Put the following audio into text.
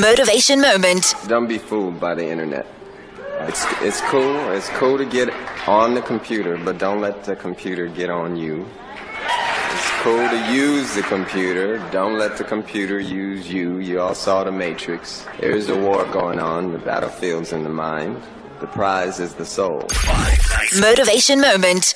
Motivation Moment. Don't be fooled by the internet. It's, it's cool. It's cool to get on the computer, but don't let the computer get on you. It's cool to use the computer. Don't let the computer use you. You all saw the Matrix. There's a war going on. The battlefield's in the mind. The prize is the soul. Motivation Moment.